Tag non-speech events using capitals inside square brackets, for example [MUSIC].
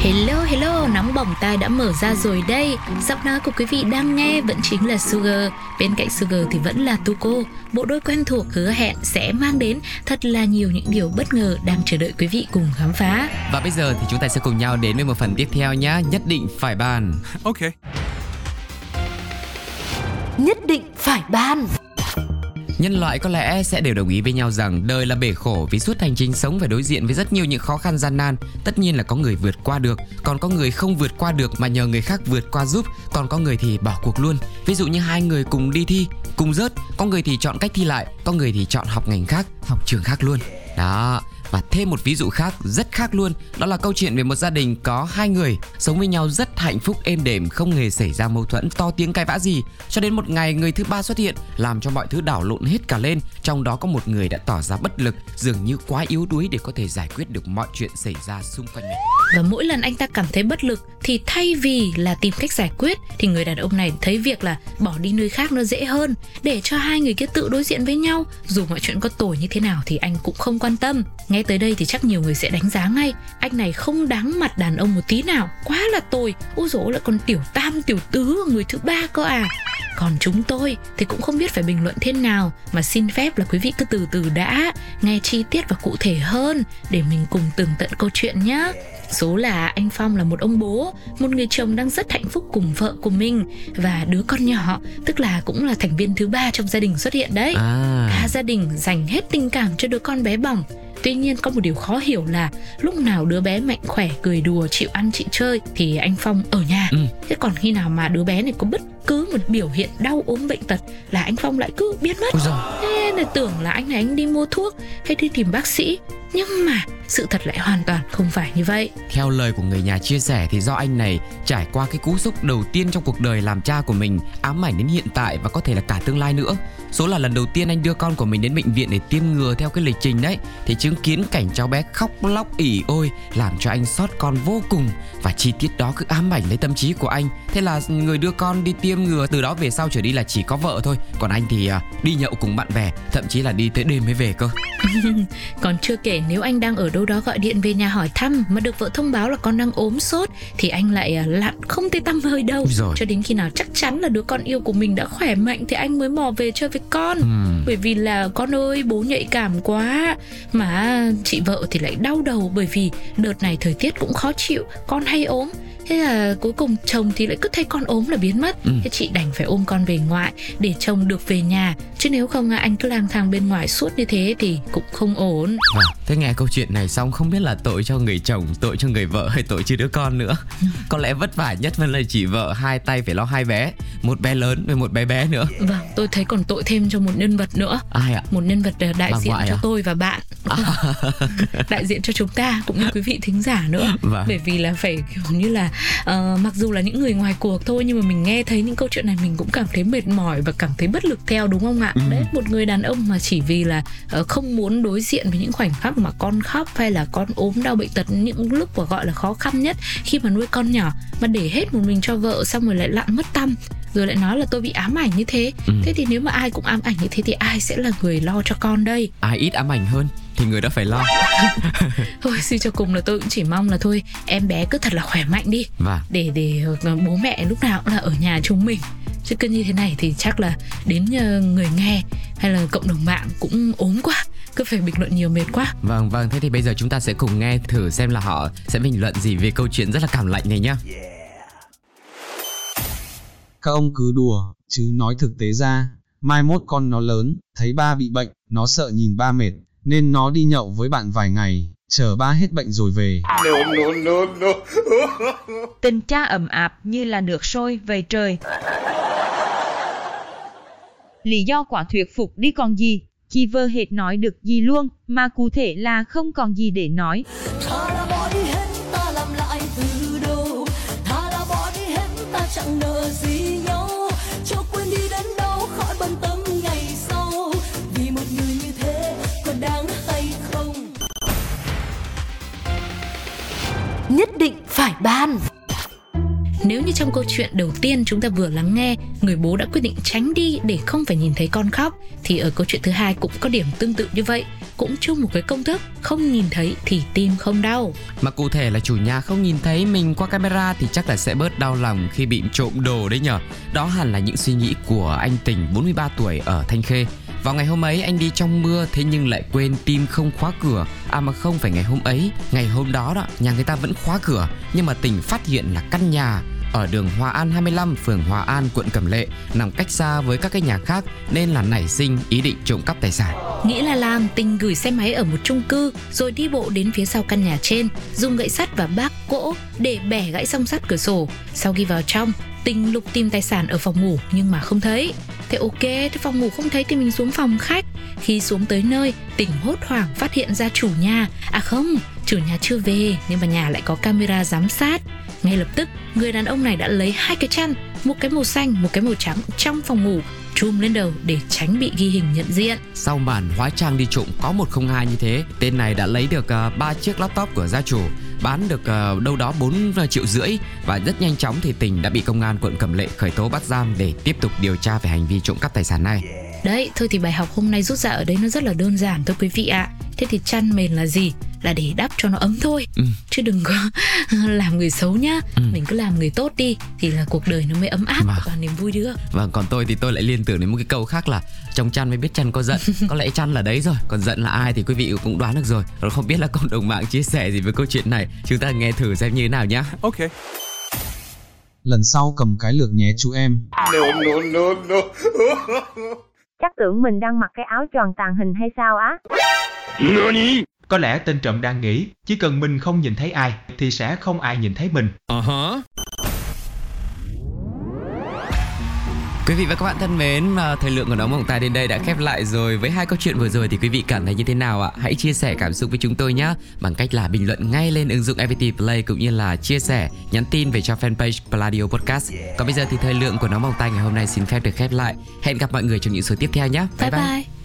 Hello hello, nóng bỏng tai đã mở ra rồi đây. Giọng nói của quý vị đang nghe vẫn chính là Sugar. Bên cạnh Sugar thì vẫn là Tuko. Bộ đôi quen thuộc hứa hẹn sẽ mang đến thật là nhiều những điều bất ngờ đang chờ đợi quý vị cùng khám phá. Và bây giờ thì chúng ta sẽ cùng nhau đến với một phần tiếp theo nhá. Nhất định phải bàn. Ok. Nhất định phải ban Nhân loại có lẽ sẽ đều đồng ý với nhau rằng đời là bể khổ vì suốt hành trình sống phải đối diện với rất nhiều những khó khăn gian nan. Tất nhiên là có người vượt qua được, còn có người không vượt qua được mà nhờ người khác vượt qua giúp, còn có người thì bỏ cuộc luôn. Ví dụ như hai người cùng đi thi, cùng rớt, có người thì chọn cách thi lại, có người thì chọn học ngành khác, học trường khác luôn. Đó, và thêm một ví dụ khác rất khác luôn, Đó là câu chuyện về một gia đình có hai người Sống với nhau rất hạnh phúc, êm đềm, Không hề xảy ra mâu thuẫn, to tiếng cãi vã gì Cho đến một ngày, người thứ ba xuất hiện, Làm cho mọi thứ đảo lộn hết cả lên Trong đó có một người đã tỏ ra bất lực, Dường như quá yếu đuối để có thể giải quyết được mọi chuyện xảy ra xung quanh mình Và mỗi lần anh ta cảm thấy bất lực thì thay vì là tìm cách giải quyết, thì người đàn ông này thấy việc là bỏ đi nơi khác nó dễ hơn để cho hai người kia tự đối diện với nhau. Dù mọi chuyện có tồi như thế nào thì anh cũng không quan tâm. Nghe tới đây thì chắc nhiều người sẽ đánh giá ngay anh này không đáng mặt đàn ông một tí nào, quá là tồi. Ôi dỗ lại còn tiểu tam tiểu tứ người thứ ba cơ à. Còn chúng tôi thì cũng không biết phải bình luận thế nào mà xin phép là quý vị cứ từ từ đã nghe chi tiết và cụ thể hơn để mình cùng tường tận câu chuyện nhé. Số là anh Phong là một ông bố, một người chồng đang rất hạnh phúc cùng vợ của mình và đứa con nhỏ, tức là cũng là thành viên thứ ba trong gia đình xuất hiện đấy. À, Cả gia đình dành hết tình cảm cho đứa con bé bỏng. Tuy nhiên có một điều khó hiểu là lúc nào đứa bé mạnh khỏe, cười đùa, chịu ăn chịu chơi thì anh Phong ở nhà. Ừ. Thế còn khi nào mà đứa bé này có bất cứ một biểu hiện đau ốm bệnh tật là anh Phong lại cứ biến mất. Thế là tưởng là anh này anh đi mua thuốc hay đi tìm bác sĩ Nhưng mà sự thật lại hoàn toàn không phải như vậy Theo lời của người nhà chia sẻ thì do anh này trải qua cái cú sốc đầu tiên trong cuộc đời làm cha của mình ám ảnh đến hiện tại và có thể là cả tương lai nữa. Số là lần đầu tiên anh đưa con của mình đến bệnh viện để tiêm ngừa theo cái lịch trình đấy thì chứng kiến cảnh cháu bé khóc lóc ỉ ôi làm cho anh xót con vô cùng và chi tiết đó cứ ám ảnh lấy tâm trí của anh. Thế là người đưa con đi tiêm ngừa từ đó về sau trở đi là chỉ có vợ thôi, còn anh thì à, đi nhậu cùng bạn bè, thậm chí là đi tới đêm mới về cơ. [LAUGHS] Còn chưa kể nếu anh đang ở đâu đó gọi điện về nhà hỏi thăm Mà được vợ thông báo là con đang ốm sốt Thì anh lại à, lặn không thấy tăm hơi đâu. Giời. Cho đến khi nào chắc chắn là đứa con yêu của mình đã khỏe mạnh Thì anh mới mò về chơi với con. Ừm. Bởi vì là con ơi bố nhạy cảm quá. Mà chị vợ thì lại đau đầu Bởi vì đợt này thời tiết cũng khó chịu Con hay ốm. Thế là cuối cùng chồng thì lại cứ thấy con ốm là biến mất. Ừ. Thế chị đành phải ôm con về ngoại Để chồng được về nhà. Chứ nếu không à, anh cứ lang thang bên ngoài suốt như thế Thì cũng không ổn. Vâng, thế nghe câu chuyện này xong không biết là tội cho người chồng, tội cho người vợ hay tội cho đứa con nữa. [LAUGHS] Có lẽ vất vả nhất vẫn là chị vợ hai tay phải lo hai bé, một bé lớn với một bé bé nữa. Vâng, tôi thấy còn tội thêm cho một nhân vật nữa Ai ạ? một nhân vật ờ, đại Bà diện cho à? tôi và bạn [LAUGHS] đại diện cho chúng ta cũng như quý vị thính giả nữa Vâng. bởi vì là phải kiểu như là ờ, mặc dù là những người ngoài cuộc thôi nhưng mà mình nghe thấy những câu chuyện này mình cũng cảm thấy mệt mỏi và cảm thấy bất lực theo đúng không ạ Ừ. đấy một người đàn ông mà chỉ vì là ờ, không muốn đối diện với những khoảnh khắc mà con khóc hay là con ốm đau bệnh tật những lúc mà gọi là khó khăn nhất khi mà nuôi con nhỏ mà để hết một mình cho vợ xong rồi lại lặn mất tâm rồi lại nói là tôi bị ám ảnh như thế. Ừ. thế thì nếu mà ai cũng ám ảnh như thế thì ai sẽ là người lo cho con đây? Ai ít ám ảnh hơn thì người đó phải lo. [LAUGHS] thôi suy cho cùng là tôi cũng chỉ mong là thôi em bé cứ thật là khỏe mạnh đi. Và để để ờ, bố mẹ lúc nào cũng là ở nhà chúng mình. Chứ cứ như thế này thì chắc là đến người nghe hay là cộng đồng mạng cũng ốm quá cứ phải bình luận nhiều mệt quá vâng vâng thế thì bây giờ chúng ta sẽ cùng nghe thử xem là họ sẽ bình luận gì về câu chuyện rất là cảm lạnh này nhá. Các ông cứ đùa, chứ nói thực tế ra, mai mốt con nó lớn, thấy ba bị bệnh, nó sợ nhìn ba mệt, nên nó đi nhậu với bạn vài ngày, chờ ba hết bệnh rồi về. Tình cha ẩm ạp như là nước sôi về trời. Lý do quả thuyết phục đi còn gì, Chi vơ hệt nói được gì luôn, mà cụ thể là không còn gì để nói. Trong câu chuyện đầu tiên chúng ta vừa lắng nghe, người bố đã quyết định tránh đi để không phải nhìn thấy con khóc. Thì ở câu chuyện thứ hai cũng có điểm tương tự như vậy, cũng chung một cái công thức, không nhìn thấy thì tim không đau. Mà cụ thể là chủ nhà không nhìn thấy mình qua camera thì chắc là sẽ bớt đau lòng khi bị trộm đồ đấy nhở. Đó hẳn là những suy nghĩ của anh Tình 43 tuổi ở Thanh Khê. Vào ngày hôm ấy anh đi trong mưa thế nhưng lại quên tim không khóa cửa À mà không phải ngày hôm ấy Ngày hôm đó đó nhà người ta vẫn khóa cửa Nhưng mà Tình phát hiện là căn nhà ở đường Hòa An 25, phường Hòa An, quận Cẩm Lệ nằm cách xa với các cái nhà khác nên là nảy sinh ý định trộm cắp tài sản. Nghĩ là làm, Tình gửi xe máy ở một chung cư rồi đi bộ đến phía sau căn nhà trên, dùng gậy sắt và bác gỗ để bẻ gãy song sắt cửa sổ. Sau khi vào trong, Tình lục tìm tài sản ở phòng ngủ nhưng mà không thấy. Thế ok, thế phòng ngủ không thấy thì mình xuống phòng khách. Khi xuống tới nơi, tỉnh hốt hoảng phát hiện ra chủ nhà. À không, chủ nhà chưa về nhưng mà nhà lại có camera giám sát. Ngay lập tức, người đàn ông này đã lấy hai cái chăn, một cái màu xanh, một cái màu trắng trong phòng ngủ trùm lên đầu để tránh bị ghi hình nhận diện. Sau màn hóa trang đi trộm có 102 như thế, tên này đã lấy được ờ, uh, 3 chiếc laptop của gia chủ, bán được uh, đâu đó 4 ờ, triệu rưỡi và rất nhanh chóng thì Tình đã bị công an quận Cẩm Lệ khởi tố bắt giam để tiếp tục điều tra về hành vi trộm cắp tài sản này. Đấy, thôi thì bài học hôm nay rút ra ở đây nó rất là đơn giản thôi quý vị ạ. Thế thì chăn mền là gì? Là để đắp cho nó ấm thôi. Ừ. Chứ đừng có [LAUGHS] làm người xấu nhá. Ừ. Mình cứ làm người tốt đi thì là cuộc đời nó mới ấm áp Mà. và niềm vui được. Vâng, còn tôi thì tôi lại liên tưởng đến một cái câu khác là trong chăn mới biết chăn có giận. [LAUGHS] có lẽ chăn là đấy rồi, còn giận là ai thì quý vị cũng đoán được rồi. Rồi không biết là cộng đồng mạng chia sẻ gì với câu chuyện này. Chúng ta nghe thử xem như thế nào nhá. Okay. Lần sau cầm cái lược nhé chú em. [LAUGHS] Chắc tưởng mình đang mặc cái áo tròn tàng hình hay sao á? Có lẽ tên trộm đang nghĩ, chỉ cần mình không nhìn thấy ai, thì sẽ không ai nhìn thấy mình. Uh-huh. Quý vị và các bạn thân mến, à, thời lượng của Nóng Bỏng Tai đến đây đã khép lại rồi. Với hai câu chuyện vừa rồi thì quý vị cảm thấy như thế nào ạ? Hãy chia sẻ cảm xúc với chúng tôi nhé bằng cách là bình luận ngay lên ứng dụng FPT Play cũng như là chia sẻ, nhắn tin về cho fanpage Pladio Podcast. Còn bây giờ thì thời lượng của Nóng Bỏng Tai ngày hôm nay xin phép được khép lại. Hẹn gặp mọi người trong những số tiếp theo nhé. Bye bye. bye.